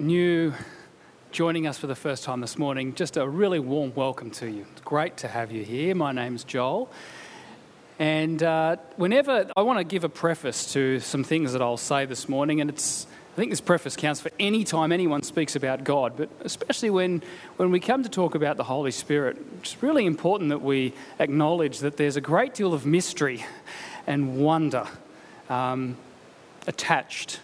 new joining us for the first time this morning, just a really warm welcome to you. It's great to have you here. My name's Joel. And uh, whenever I want to give a preface to some things that I'll say this morning, and it's I think this preface counts for any time anyone speaks about God, but especially when, when we come to talk about the Holy Spirit, it's really important that we acknowledge that there's a great deal of mystery and wonder um, attached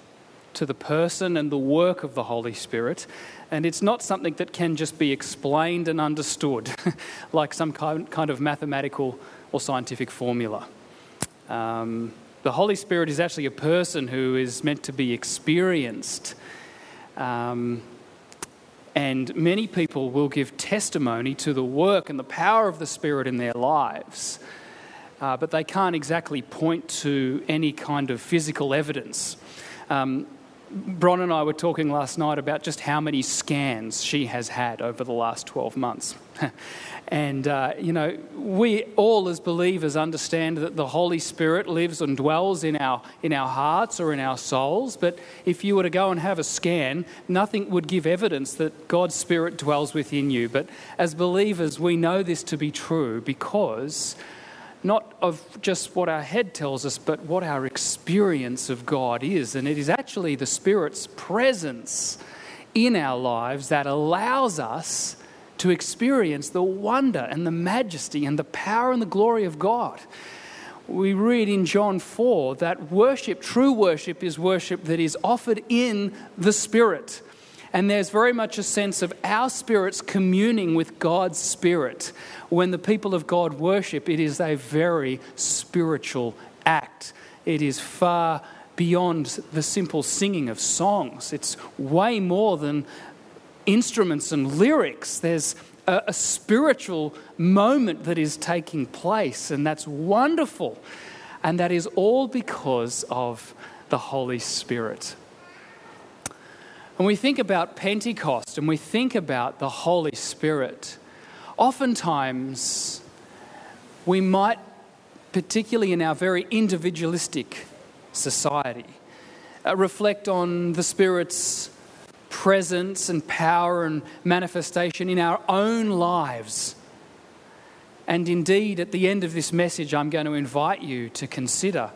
to the person and the work of the Holy Spirit. And it's not something that can just be explained and understood like some kind, of mathematical or scientific formula. Um, the Holy Spirit is actually a person who is meant to be experienced. Um, and many people will give testimony to the work and the power of the Spirit in their lives, uh, but they can't exactly point to any kind of physical evidence. Um, Bron and I were talking last night about just how many scans she has had over the last 12 months. and, uh, you know, we all as believers understand that the Holy Spirit lives and dwells in our, in our hearts or in our souls. But if you were to go and have a scan, nothing would give evidence that God's Spirit dwells within you. But as believers, we know this to be true because not of just what our head tells us, but what our experience of God is. And it is actually the Spirit's presence in our lives that allows us to experience the wonder and the majesty and the power and the glory of God. We read in John 4 that worship, true worship, is worship that is offered in the Spirit. And there's very much a sense of our spirits communing with God's spirit. When the people of God worship, it is a very spiritual act. It is far beyond the simple singing of songs, it's way more than instruments and lyrics. There's a, a spiritual moment that is taking place, and that's wonderful. And that is all because of the Holy Spirit. When we think about Pentecost and we think about the Holy Spirit, oftentimes we might, particularly in our very individualistic society, uh, reflect on the Spirit's presence and power and manifestation in our own lives. And indeed, at the end of this message, I'm going to invite you to consider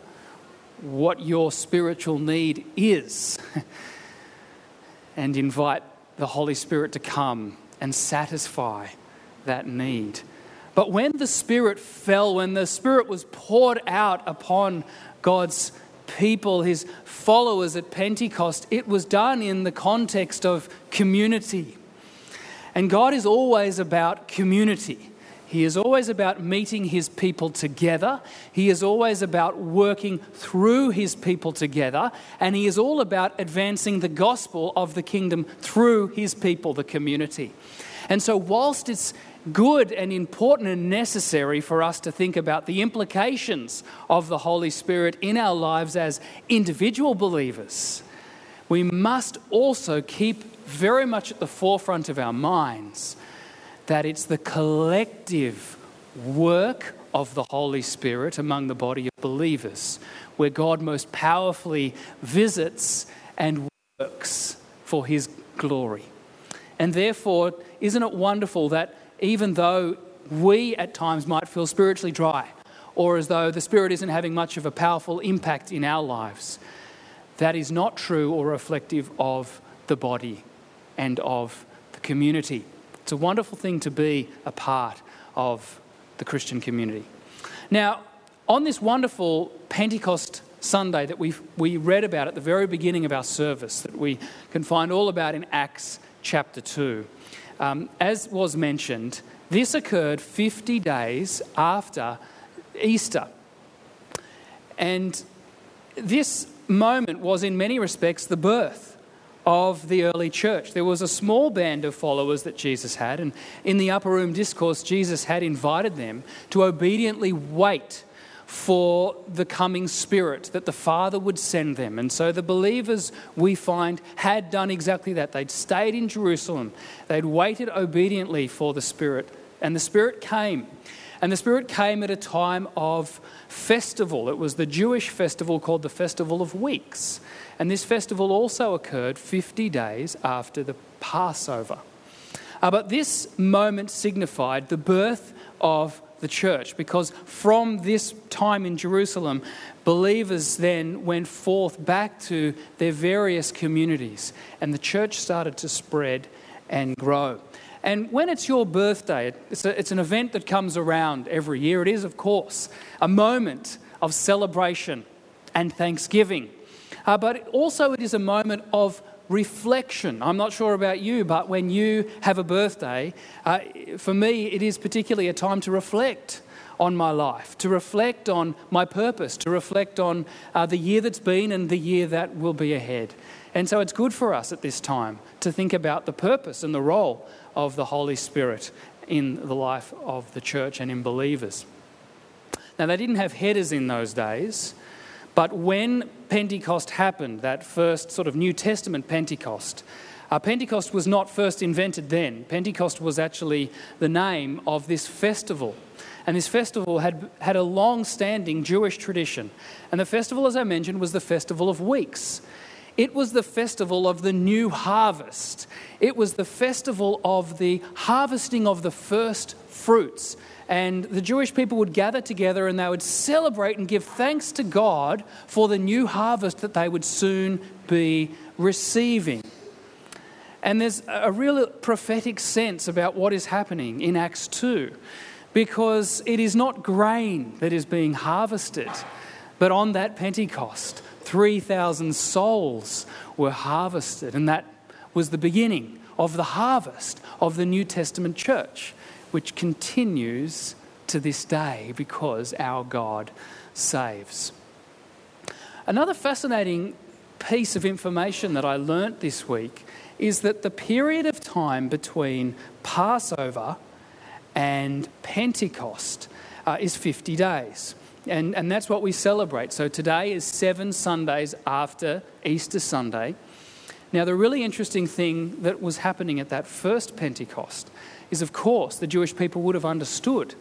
what your spiritual need is. and invite the Holy Spirit to come and satisfy that need. But when the Spirit fell, when the Spirit was poured out upon God's people, his followers at Pentecost, it was done in the context of community. And God is always about community. He is always about meeting his people together. He is always about working through his people together. And he is all about advancing the gospel of the kingdom through his people, the community. And so, whilst it's good and important and necessary for us to think about the implications of the Holy Spirit in our lives as individual believers, we must also keep very much at the forefront of our minds that it's the collective work of the Holy Spirit among the body of believers where God most powerfully visits and works for his glory. And therefore, isn't it wonderful that even though we at times might feel spiritually dry, or as though the Spirit isn't having much of a powerful impact in our lives, that is not true or reflective of the body and of the community. It's a wonderful thing to be a part of the Christian community. Now, on this wonderful Pentecost Sunday that we we read about at the very beginning of our service, that we can find all about in Acts chapter 2, um, as was mentioned, this occurred 50 days after Easter. And this moment was, in many respects, the birth of the early church. There was a small band of followers that Jesus had, and in the upper room discourse, Jesus had invited them to obediently wait for the coming Spirit, that the Father would send them. And so the believers, we find, had done exactly that. They'd stayed in Jerusalem, they'd waited obediently for the Spirit, and the Spirit came. And the Spirit came at a time of festival. It was the Jewish festival called the Festival of Weeks. And this festival also occurred 50 days after the Passover. Uh, but this moment signified the birth of the church because from this time in Jerusalem, believers then went forth back to their various communities and the church started to spread and grow. And when it's your birthday, it's, a, it's an event that comes around every year. It is, of course, a moment of celebration and thanksgiving. Uh, but also, it is a moment of reflection. I'm not sure about you, but when you have a birthday, uh, for me, it is particularly a time to reflect on my life, to reflect on my purpose, to reflect on uh, the year that's been and the year that will be ahead. And so it's good for us at this time to think about the purpose and the role of the Holy Spirit in the life of the church and in believers. Now, they didn't have headers in those days, but when Pentecost happened, that first sort of New Testament Pentecost, uh, Pentecost was not first invented then. Pentecost was actually the name of this festival. And this festival had, had a long standing Jewish tradition. And the festival, as I mentioned, was the Festival of Weeks. It was the festival of the new harvest. It was the festival of the harvesting of the first fruits. And the Jewish people would gather together and they would celebrate and give thanks to God for the new harvest that they would soon be receiving. And there's a real prophetic sense about what is happening in Acts 2 because it is not grain that is being harvested, but on that Pentecost, 3,000 souls were harvested, and that was the beginning of the harvest of the New Testament church, which continues to this day because our God saves. Another fascinating piece of information that I learnt this week is that the period of time between Passover and Pentecost uh, is 50 days. And, and that's what we celebrate. So today is seven Sundays after Easter Sunday. Now, the really interesting thing that was happening at that first Pentecost is, of course, the Jewish people would have understood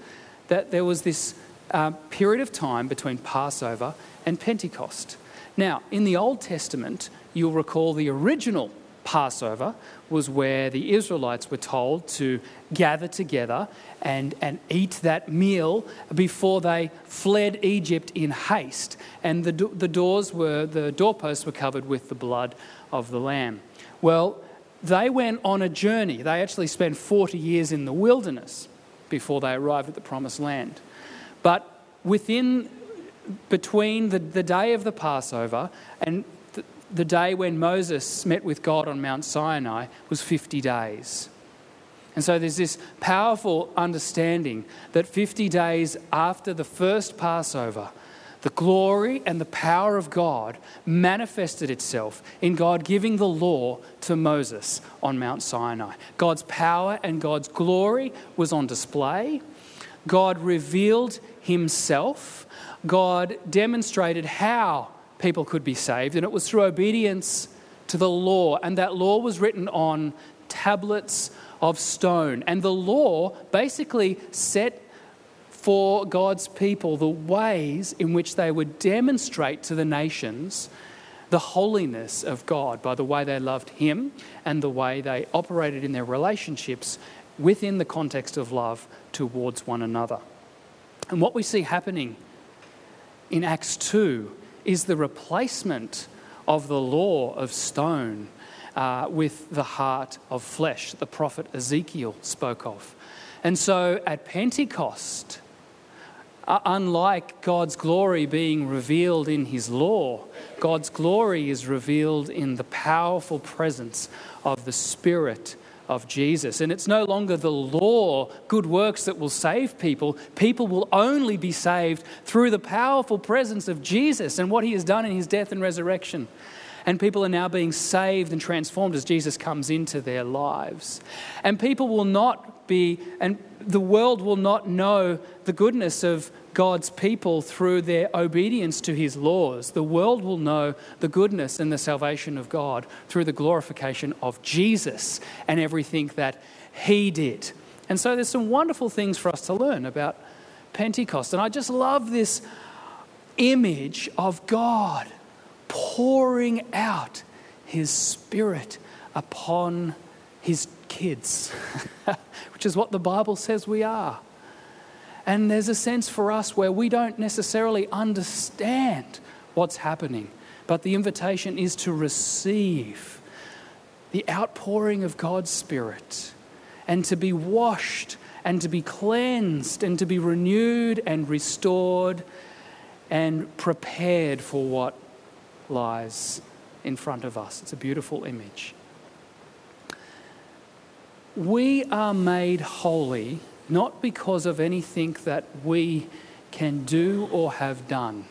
that there was this uh, period of time between Passover and Pentecost. Now, in the Old Testament, you'll recall the original Passover was where the Israelites were told to gather together and, and eat that meal before they fled Egypt in haste. And the, the doors were, the doorposts were covered with the blood of the Lamb. Well, they went on a journey. They actually spent 40 years in the wilderness before they arrived at the promised land. But within, between the, the day of the Passover and the day when Moses met with God on Mount Sinai was 50 days. And so there's this powerful understanding that 50 days after the first Passover, the glory and the power of God manifested itself in God giving the law to Moses on Mount Sinai. God's power and God's glory was on display. God revealed himself. God demonstrated how people could be saved, and it was through obedience to the law. And that law was written on tablets of stone. And the law basically set for God's people the ways in which they would demonstrate to the nations the holiness of God by the way they loved Him and the way they operated in their relationships within the context of love towards one another. And what we see happening in Acts 2 is the replacement of the law of stone uh, with the heart of flesh the prophet Ezekiel spoke of. And so at Pentecost, uh, unlike God's glory being revealed in his law, God's glory is revealed in the powerful presence of the Spirit of Jesus. And it's no longer the law, good works that will save people. People will only be saved through the powerful presence of Jesus and what he has done in his death and resurrection. And people are now being saved and transformed as Jesus comes into their lives. And people will not be, and the world will not know the goodness of God's people through their obedience to his laws. The world will know the goodness and the salvation of God through the glorification of Jesus and everything that he did. And so there's some wonderful things for us to learn about Pentecost. And I just love this image of God pouring out his spirit upon his kids, which is what the Bible says we are. And there's a sense for us where we don't necessarily understand what's happening, but the invitation is to receive the outpouring of God's Spirit and to be washed and to be cleansed and to be renewed and restored and prepared for what lies in front of us. It's a beautiful image. We are made holy not because of anything that we can do or have done.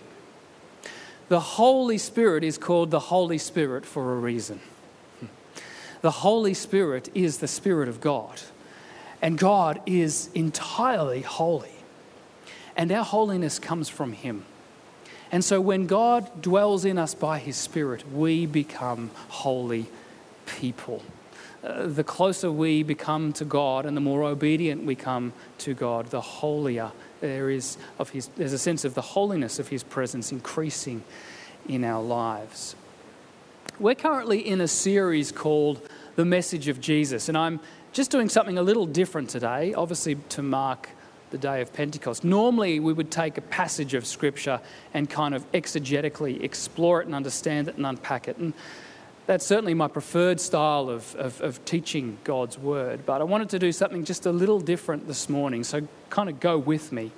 The Holy Spirit is called the Holy Spirit for a reason. The Holy Spirit is the Spirit of God, and God is entirely holy. And our holiness comes from Him. And so when God dwells in us by His Spirit, we become holy people. Uh, the closer we become to God and the more obedient we come to God, the holier there is of His, there's a sense of the holiness of His presence increasing in our lives. We're currently in a series called The Message of Jesus, and I'm just doing something a little different today, obviously to mark the day of Pentecost. Normally, we would take a passage of Scripture and kind of exegetically explore it and understand it and unpack it. And that's certainly my preferred style of, of, of, teaching God's Word. But I wanted to do something just a little different this morning, so kind of go with me.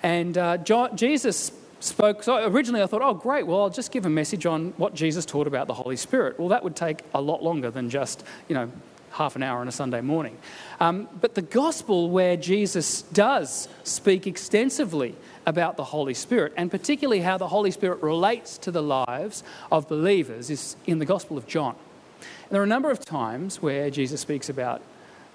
And uh, John, Jesus spoke. So originally I thought, oh, great, well, I'll just give a message on what Jesus taught about the Holy Spirit. Well, that would take a lot longer than just, you know, half an hour on a Sunday morning. Um, but the gospel, where Jesus does speak extensively about the Holy Spirit, and particularly how the Holy Spirit relates to the lives of believers, is in the Gospel of John. And there are a number of times where Jesus speaks about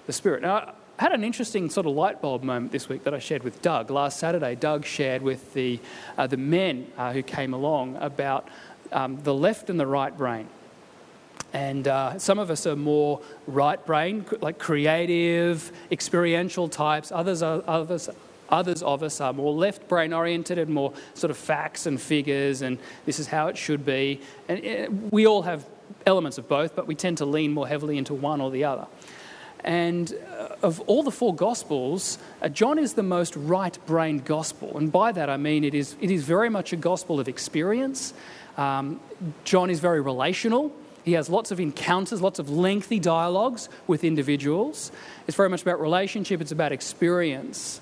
the Spirit. Now, I had an interesting sort of light bulb moment this week that I shared with Doug. Last Saturday, Doug shared with the, uh, the men uh, who came along about um, the left and the right brain. And uh, some of us are more right brain, like creative, experiential types. Others, are, others, others of us are more left brain oriented and more sort of facts and figures, and this is how it should be. And uh, we all have elements of both, but we tend to lean more heavily into one or the other. And uh, of all the four Gospels, uh, John is the most right brained Gospel. And by that I mean it is, it is very much a Gospel of experience. Um, John is very relational. He has lots of encounters, lots of lengthy dialogues with individuals. It's very much about relationship, it's about experience.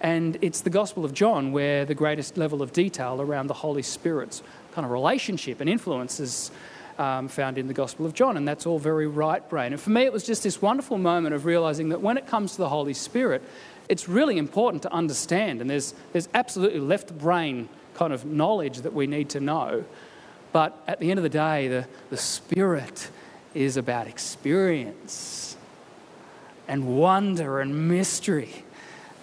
And it's the Gospel of John where the greatest level of detail around the Holy Spirit's kind of relationship and influence is um, found in the Gospel of John. And that's all very right brain. And for me, it was just this wonderful moment of realizing that when it comes to the Holy Spirit, it's really important to understand. And there's, there's absolutely left brain kind of knowledge that we need to know. But at the end of the day, the, the Spirit is about experience and wonder and mystery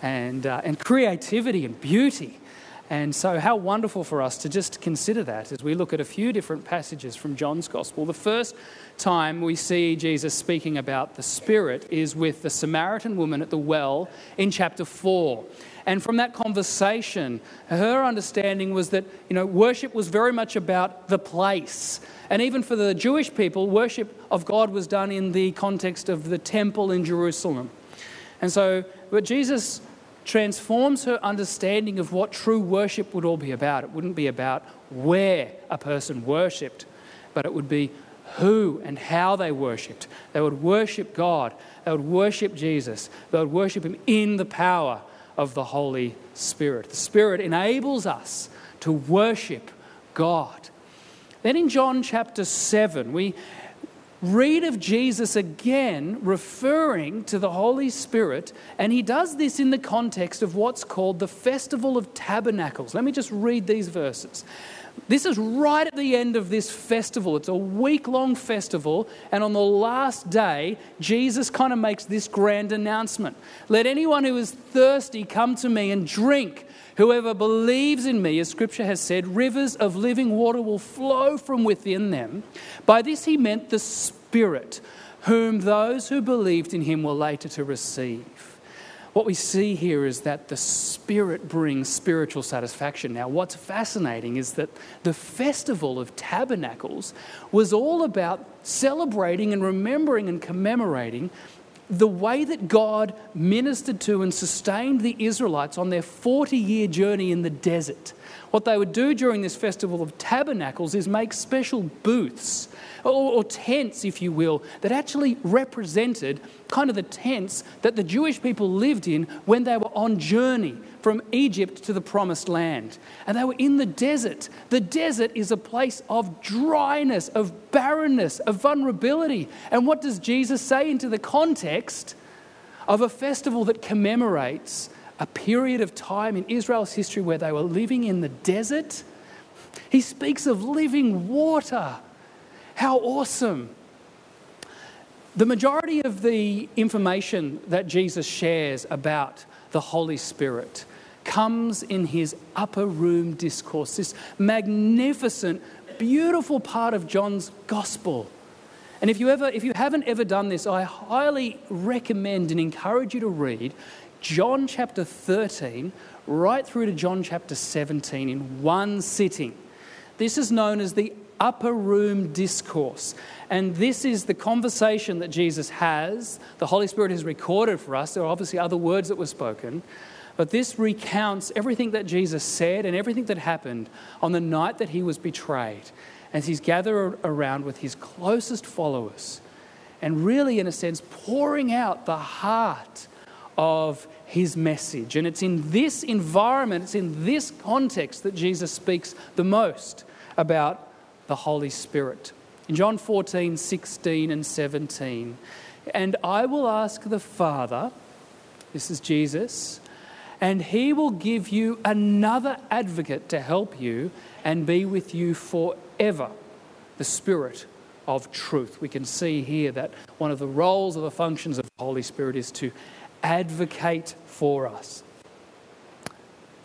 and, uh, and creativity and beauty. And so, how wonderful for us to just consider that as we look at a few different passages from John's Gospel. The first time we see Jesus speaking about the Spirit is with the Samaritan woman at the well in chapter 4. And from that conversation, her understanding was that, you know, worship was very much about the place. And even for the Jewish people, worship of God was done in the context of the temple in Jerusalem. And so, but Jesus transforms her understanding of what true worship would all be about. It wouldn't be about where a person worshipped, but it would be who and how they worshipped. They would worship God, they would worship Jesus, they would worship Him in the power of the Holy Spirit. The Spirit enables us to worship God. Then in John chapter 7, we read of Jesus again referring to the Holy Spirit, and he does this in the context of what's called the Festival of Tabernacles. Let me just read these verses. This is right at the end of this festival. It's a week long festival. And on the last day, Jesus kind of makes this grand announcement Let anyone who is thirsty come to me and drink. Whoever believes in me, as scripture has said, rivers of living water will flow from within them. By this he meant the Spirit, whom those who believed in him were later to receive. what we see here is that the Spirit brings spiritual satisfaction. Now, what's fascinating is that the Festival of Tabernacles was all about celebrating and remembering and commemorating the way that God ministered to and sustained the Israelites on their 40 year journey in the desert. What they would do during this festival of tabernacles is make special booths or, or, tents, if you will, that actually represented kind of the tents that the Jewish people lived in when they were on journey from Egypt to the promised land. And they were in the desert. The desert is a place of dryness, of barrenness, of vulnerability. And what does Jesus say into the context of a festival that commemorates a period of time in Israel's history where they were living in the desert? He speaks of living water. How awesome! The majority of the information that Jesus shares about the Holy Spirit comes in his upper room discourse, this magnificent, beautiful part of John's gospel. And if you, ever, if you haven't ever done this, I highly recommend and encourage you to read John chapter 13 right through to John chapter 17 in one sitting. This is known as the upper room discourse. And this is the conversation that Jesus has. The Holy Spirit has recorded for us. There are obviously other words that were spoken. But this recounts everything that Jesus said and everything that happened on the night that he was betrayed as he's gathered around with his closest followers and really, in a sense, pouring out the heart of his message. And it's in this environment, it's in this context that Jesus speaks the most about the Holy Spirit. In John 14, 16, and 17, and I will ask the Father, this is Jesus, and he will give you another advocate to help you and be with you forever the Spirit of truth. We can see here that one of the roles or the functions of the Holy Spirit is to advocate for us.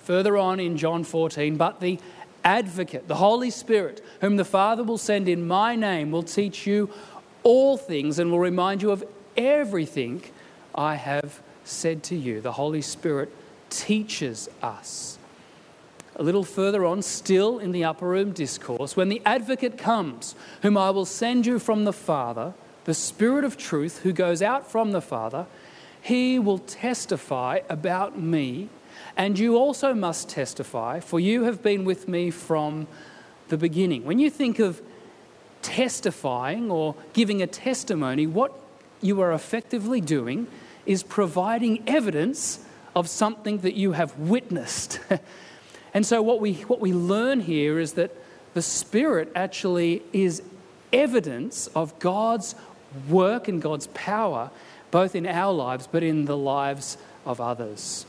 Further on in John 14, but the advocate, the Holy Spirit, whom the Father will send in my name, will teach you all things and will remind you of everything I have said to you. The Holy Spirit teaches us. A little further on, still in the upper room discourse, when the advocate comes, whom I will send you from the Father, the Spirit of truth who goes out from the Father, he will testify about me and you also must testify, for you have been with me from the beginning. When you think of testifying or giving a testimony, what you are effectively doing is providing evidence of something that you have witnessed. and so, what we, what we learn here is that the Spirit actually is evidence of God's work and God's power, both in our lives but in the lives of others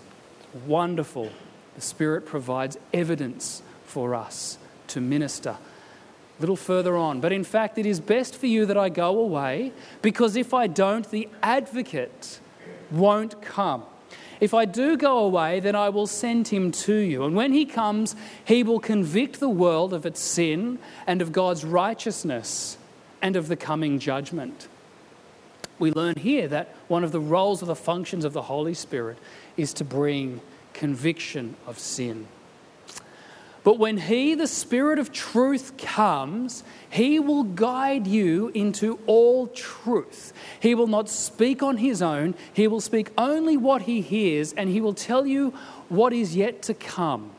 wonderful. The Spirit provides evidence for us to minister. A little further on, but in fact, it is best for you that I go away because if I don't, the advocate won't come. If I do go away, then I will send him to you. And when he comes, he will convict the world of its sin and of God's righteousness and of the coming judgment. We learn here that one of the roles or the functions of the Holy Spirit is to bring conviction of sin. But when He, the Spirit of truth, comes, He will guide you into all truth. He will not speak on His own, He will speak only what He hears, and He will tell you what is yet to come.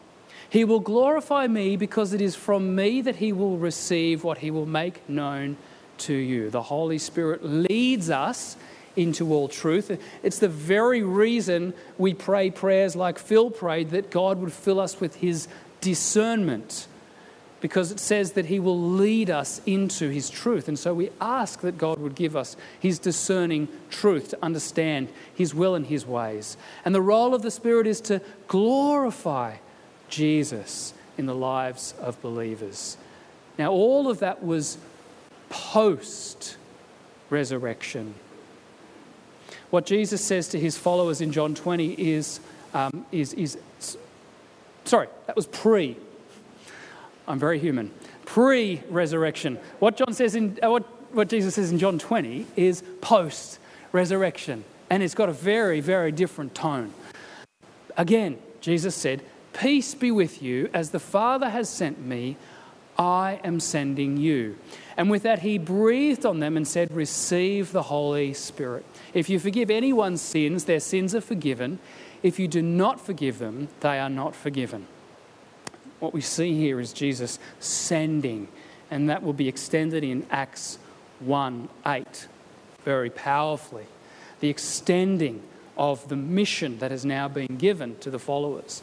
He will glorify me because it is from me that He will receive what He will make known to you. The Holy Spirit leads us into all truth. It's the very reason we pray prayers like Phil prayed that God would fill us with his discernment because it says that he will lead us into his truth. And so we ask that God would give us his discerning truth to understand his will and his ways. And the role of the Spirit is to glorify Jesus in the lives of believers. Now, all of that was post resurrection. What Jesus says to his followers in John 20 is, um, is, is sorry, that was pre. I'm very human. Pre resurrection. What John says in, uh, what, what Jesus says in John 20 is post resurrection. And it's got a very, very different tone. Again, Jesus said, Peace be with you, as the Father has sent me, I am sending you. And with that, he breathed on them and said, Receive the Holy Spirit. If you forgive anyone's sins, their sins are forgiven. If you do not forgive them, they are not forgiven. What we see here is Jesus sending, and that will be extended in Acts 1 8 very powerfully. The extending of the mission that has now been given to the followers.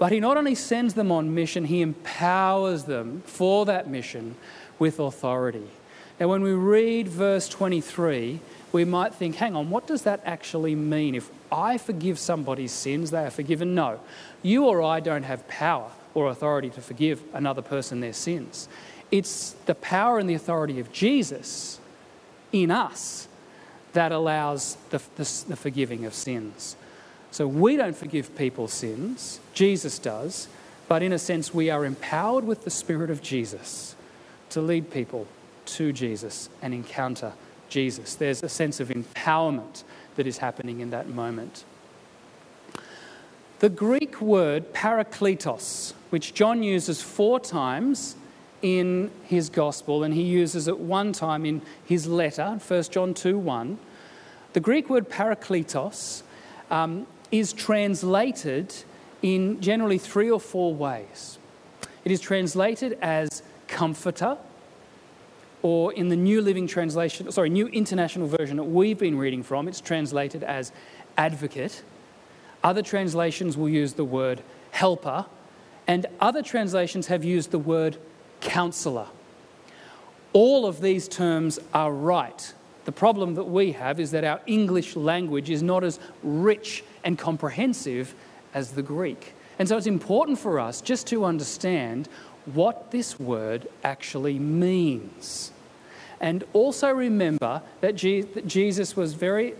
But he not only sends them on mission, he empowers them for that mission with authority. Now, when we read verse 23, we might think, hang on, what does that actually mean? If I forgive somebody's sins, they are forgiven? No. You or I don't have power or authority to forgive another person their sins. It's the power and the authority of Jesus in us that allows the, the, the forgiving of sins. So we don't forgive people's sins, Jesus does, but in a sense, we are empowered with the Spirit of Jesus to lead people to Jesus and encounter Jesus. There's a sense of empowerment that is happening in that moment. The Greek word parakletos, which John uses four times in his gospel, and he uses it one time in his letter, 1 John 2 1. The Greek word parakletos um, is translated in generally three or four ways. It is translated as comforter, or in the New Living Translation, sorry, New International Version that we've been reading from, it's translated as advocate. Other translations will use the word helper, and other translations have used the word counselor. All of these terms are right. The problem that we have is that our English language is not as rich and comprehensive as the Greek. And so it's important for us just to understand what this word actually means. And also remember that Jesus was very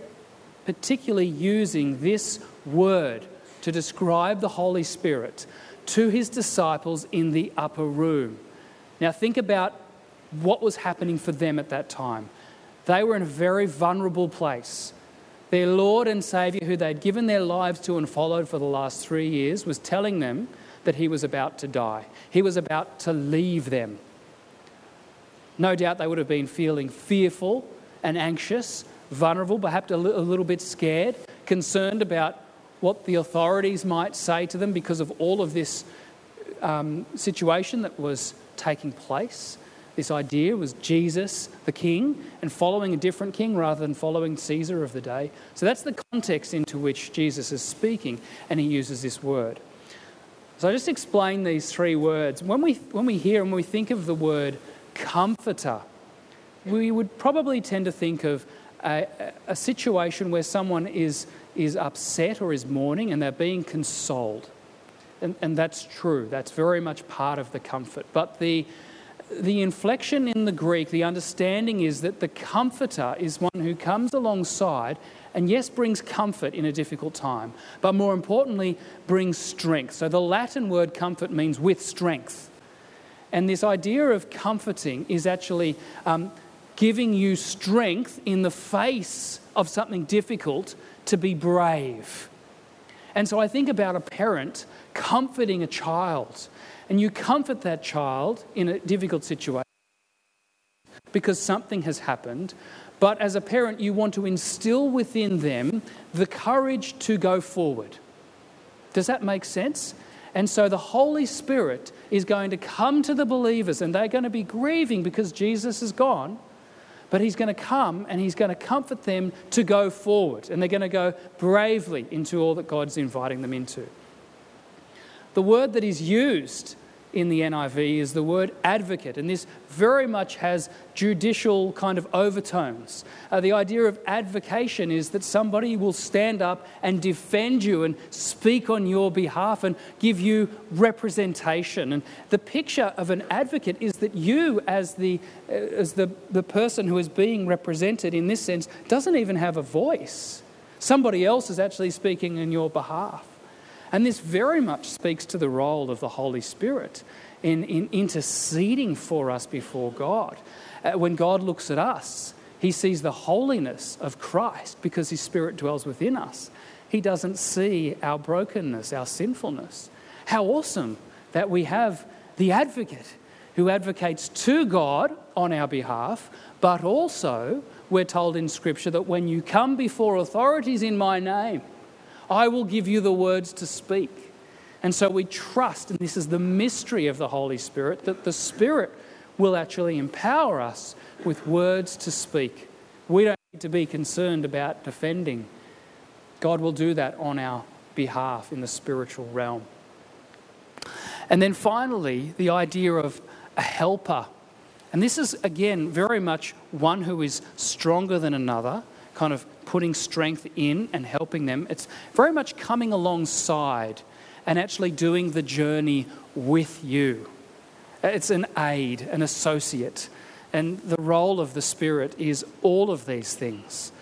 particularly using this word to describe the Holy Spirit to his disciples in the upper room. Now, think about what was happening for them at that time. They were in a very vulnerable place. Their Lord and Saviour, who they'd given their lives to and followed for the last three years, was telling them that he was about to die. He was about to leave them. No doubt they would have been feeling fearful and anxious, vulnerable, perhaps a little bit scared, concerned about what the authorities might say to them because of all of this um, situation that was taking place. This idea was Jesus, the king, and following a different king rather than following Caesar of the day. So that's the context into which Jesus is speaking, and he uses this word. So I just explain these three words. When we, when we hear and we think of the word comforter, we would probably tend to think of a, a situation where someone is, is upset or is mourning and they're being consoled. And, and that's true, that's very much part of the comfort. But the, the inflection in the Greek, the understanding is that the comforter is one who comes alongside and yes, brings comfort in a difficult time, but more importantly, brings strength. So the Latin word comfort means with strength. And this idea of comforting is actually um, giving you strength in the face of something difficult to be brave. And so I think about a parent comforting a child, and you comfort that child in a difficult situation because something has happened, but as a parent, you want to instill within them the courage to go forward. Does that make sense? And so the Holy Spirit is going to come to the believers, and they're going to be grieving because Jesus is gone. But he's going to come and he's going to comfort them to go forward. And they're going to go bravely into all that God's inviting them into. The word that is used in the NIV is the word advocate, and this very much has judicial kind of overtones. Uh, the idea of advocation is that somebody will stand up and defend you and speak on your behalf and give you representation. And the picture of an advocate is that you, as the, uh, as the, the person who is being represented in this sense, doesn't even have a voice. Somebody else is actually speaking on your behalf. And this very much speaks to the role of the Holy Spirit in, in interceding for us before God. Uh, when God looks at us, he sees the holiness of Christ because his spirit dwells within us. He doesn't see our brokenness, our sinfulness. How awesome that we have the advocate who advocates to God on our behalf, but also we're told in Scripture that when you come before authorities in my name, I will give you the words to speak. And so we trust, and this is the mystery of the Holy Spirit, that the Spirit will actually empower us with words to speak. We don't need to be concerned about defending. God will do that on our behalf in the spiritual realm. And then finally, the idea of a helper. And this is, again, very much one who is stronger than another, kind of putting strength in and helping them. It's very much coming alongside and actually doing the journey with you. It's an aid, an associate. And the role of the Spirit is all of these things.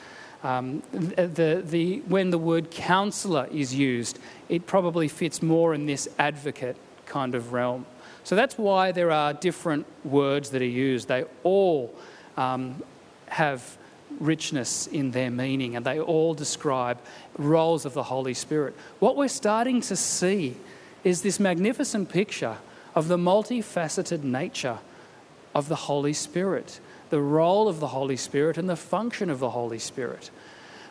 Um, the, the, when the word counselor is used, it probably fits more in this advocate kind of realm. So that's why there are different words that are used. They all um, have richness in their meaning and they all describe roles of the Holy Spirit. What we're starting to see is this magnificent picture of the multifaceted nature of the Holy Spirit, the role of the Holy Spirit, and the function of the Holy Spirit.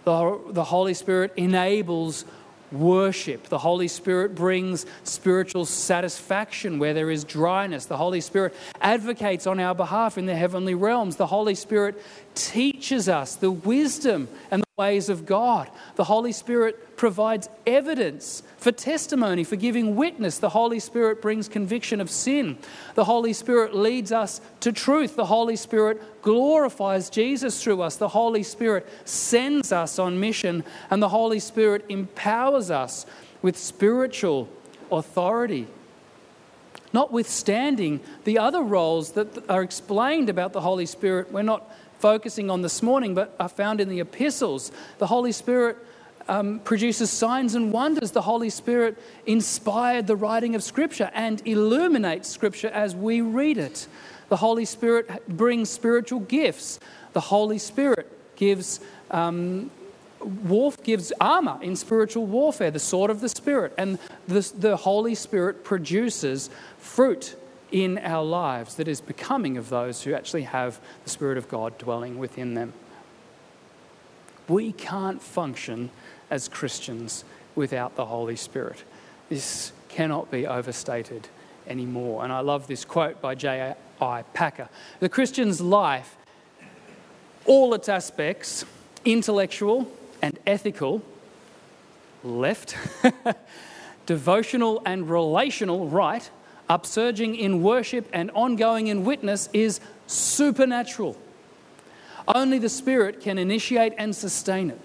The, the Holy Spirit enables worship. The Holy Spirit brings spiritual satisfaction where there is dryness. The Holy Spirit advocates on our behalf in the heavenly realms. The Holy Spirit teaches us the wisdom and the ways of God. The Holy Spirit provides evidence for testimony, for giving witness. The Holy Spirit brings conviction of sin. The Holy Spirit leads us to truth. The Holy Spirit glorifies Jesus through us. The Holy Spirit sends us on mission, and the Holy Spirit empowers us with spiritual authority. Notwithstanding the other roles that are explained about the Holy Spirit, we're not focusing on this morning, but are found in the epistles. The Holy Spirit um, produces signs and wonders. The Holy Spirit inspired the writing of Scripture and illuminates Scripture as we read it. The Holy Spirit brings spiritual gifts. The Holy Spirit gives. Um, Warf gives armor in spiritual warfare, the sword of the Spirit, and the, the Holy Spirit produces fruit in our lives that is becoming of those who actually have the Spirit of God dwelling within them. We can't function as Christians without the Holy Spirit. This cannot be overstated anymore. And I love this quote by J.I. Packer The Christian's life, all its aspects, intellectual and ethical, left, devotional and relational, right, upsurging in worship and ongoing in witness is supernatural. Only the Spirit can initiate and sustain it.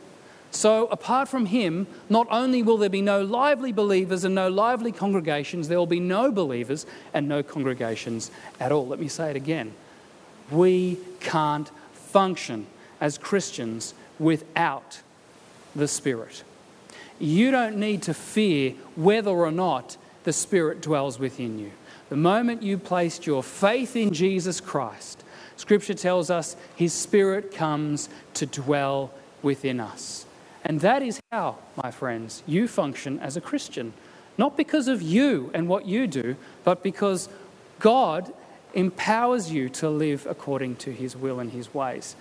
So, apart from Him, not only will there be no lively believers and no lively congregations, there will be no believers and no congregations at all. Let me say it again. We can't function as Christians without the Spirit. You don't need to fear whether or not the Spirit dwells within you. The moment you placed your faith in Jesus Christ, Scripture tells us His Spirit comes to dwell within us. And that is how, my friends, you function as a Christian. Not because of you and what you do, but because God empowers you to live according to His will and His ways.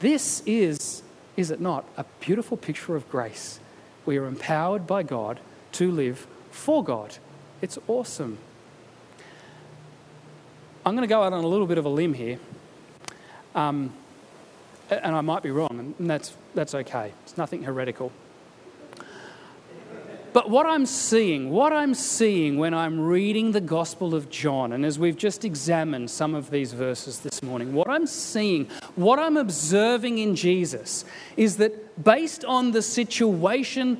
This is, is it not, a beautiful picture of grace? We are empowered by God to live for God. It's awesome. I'm going to go out on a little bit of a limb here. Um, and I might be wrong, and that's, that's okay. It's nothing heretical. But what I'm seeing, what I'm seeing when I'm reading the Gospel of John, and as we've just examined some of these verses this morning, what I'm seeing, what I'm observing in Jesus is that based on the situation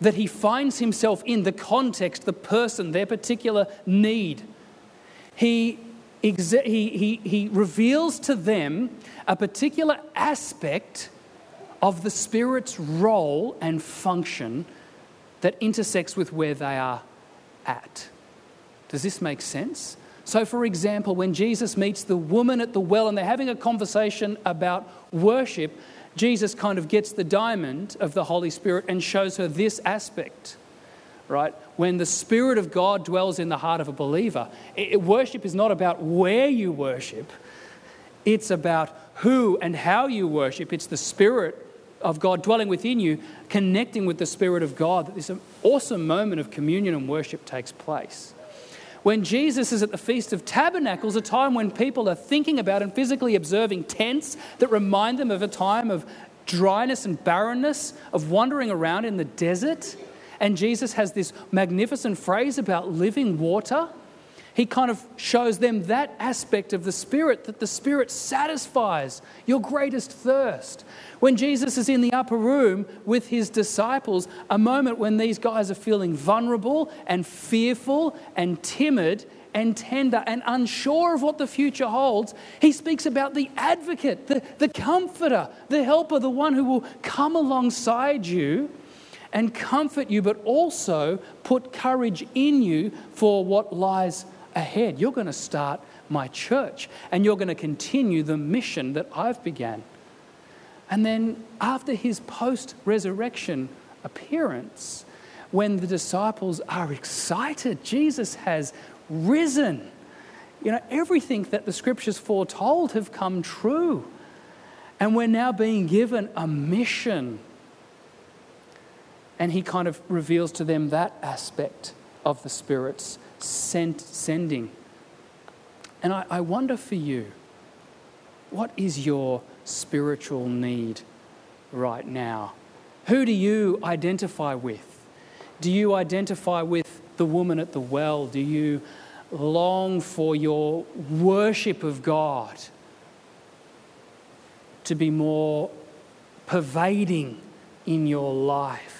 that he finds himself in, the context, the person, their particular need, he, he, he, he reveals to them a particular aspect of the Spirit's role and function that intersects with where they are at. Does this make sense? So, for example, when Jesus meets the woman at the well and they're having a conversation about worship, Jesus kind of gets the diamond of the Holy Spirit and shows her this aspect, right? When the Spirit of God dwells in the heart of a believer, it, worship is not about where you worship, it's about who and how you worship. It's the Spirit of God dwelling within you, connecting with the Spirit of God, that this awesome moment of communion and worship takes place. When Jesus is at the Feast of Tabernacles, a time when people are thinking about and physically observing tents that remind them of a time of dryness and barrenness, of wandering around in the desert. And Jesus has this magnificent phrase about living water he kind of shows them that aspect of the Spirit, that the Spirit satisfies your greatest thirst. When Jesus is in the upper room with his disciples, a moment when these guys are feeling vulnerable and fearful and timid and tender and unsure of what the future holds, he speaks about the advocate, the, the comforter, the helper, the one who will come alongside you and comfort you, but also put courage in you for what lies ahead. You're going to start my church and you're going to continue the mission that I've began. And then after his post resurrection appearance, when the disciples are excited, Jesus has risen. You know, everything that the scriptures foretold have come true. And we're now being given a mission. And he kind of reveals to them that aspect of the Spirit's sent, sending. And I, I wonder for you, what is your spiritual need right now? Who do you identify with? Do you identify with the woman at the well? Do you long for your worship of God to be more pervading in your life?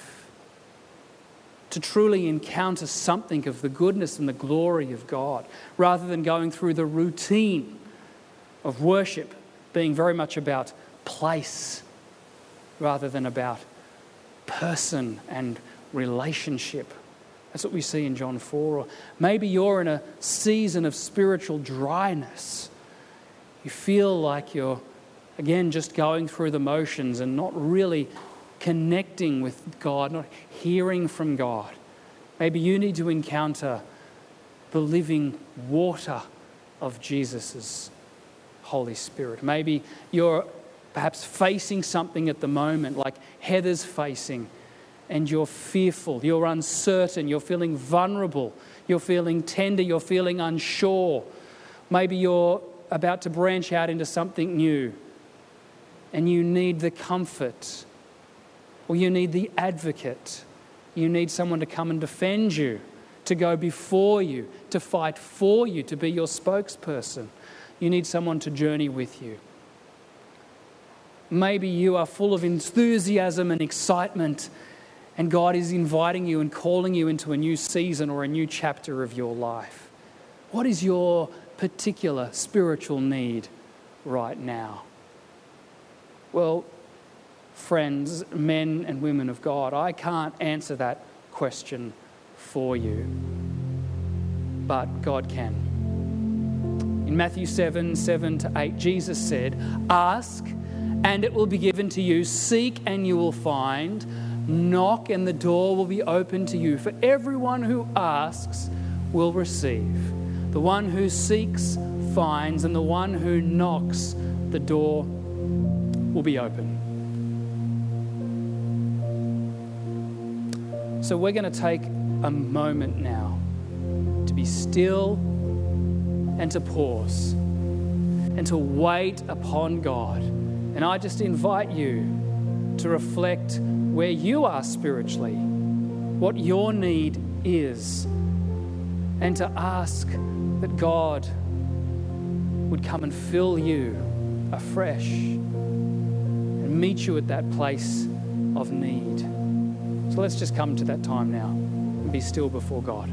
To truly encounter something of the goodness and the glory of God, rather than going through the routine of worship being very much about place rather than about person and relationship. That's what we see in John 4. Or maybe you're in a season of spiritual dryness. You feel like you're, again, just going through the motions and not really connecting with God, not hearing from God. Maybe you need to encounter the living water of Jesus' Holy Spirit. Maybe you're perhaps facing something at the moment, like Heather's facing, and you're fearful, you're uncertain, you're feeling vulnerable, you're feeling tender, you're feeling unsure. Maybe you're about to branch out into something new, and you need the comfort or you need the advocate. You need someone to come and defend you, to go before you, to fight for you, to be your spokesperson. You need someone to journey with you. Maybe you are full of enthusiasm and excitement, and God is inviting you and calling you into a new season or a new chapter of your life. What is your particular spiritual need right now? Well, friends, men and women of God. I can't answer that question for you, but God can. In Matthew 7 7 to 8, Jesus said, Ask and it will be given to you, seek and you will find, knock and the door will be open to you. For everyone who asks will receive. The one who seeks finds, and the one who knocks, the door will be open. So we're going to take a moment now to be still and to pause and to wait upon God. And I just invite you to reflect where you are spiritually, what your need is, and to ask that God would come and fill you afresh and meet you at that place of need. So let's just come to that time now and be still before God.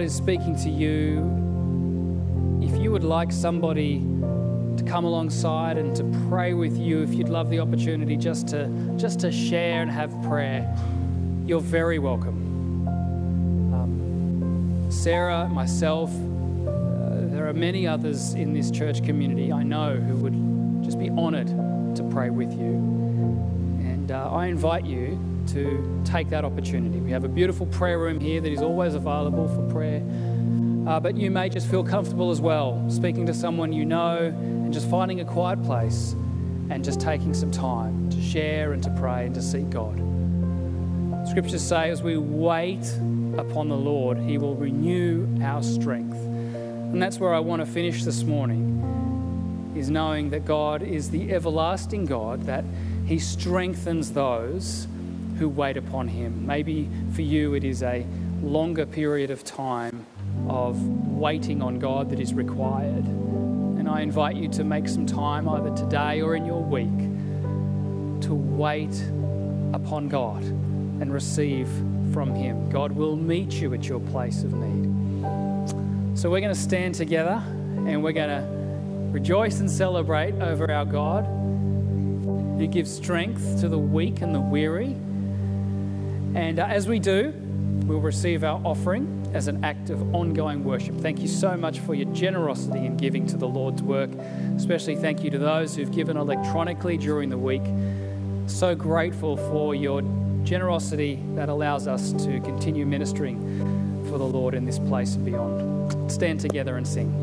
God is speaking to you, if you would like somebody to come alongside and to pray with you, if you'd love the opportunity just to just to share and have prayer, you're very welcome. Um, Sarah, myself, uh, there are many others in this church community I know who would just be honoured to pray with you, and uh, I invite you to take that opportunity. We have a beautiful prayer room here that is always available for prayer. Uh, but you may just feel comfortable as well, speaking to someone you know and just finding a quiet place and just taking some time to share and to pray and to seek God. Scriptures say, as we wait upon the Lord, He will renew our strength. And that's where I want to finish this morning, is knowing that God is the everlasting God, that He strengthens those who wait upon Him. Maybe for you it is a longer period of time of waiting on God that is required. And I invite you to make some time, either today or in your week, to wait upon God and receive from Him. God will meet you at your place of need. So we're going to stand together and we're going to rejoice and celebrate over our God who gives strength to the weak and the weary and uh, as we do, we'll receive our offering as an act of ongoing worship. Thank you so much for your generosity in giving to the Lord's work. Especially thank you to those who've given electronically during the week. So grateful for your generosity that allows us to continue ministering for the Lord in this place and beyond. Stand together and sing.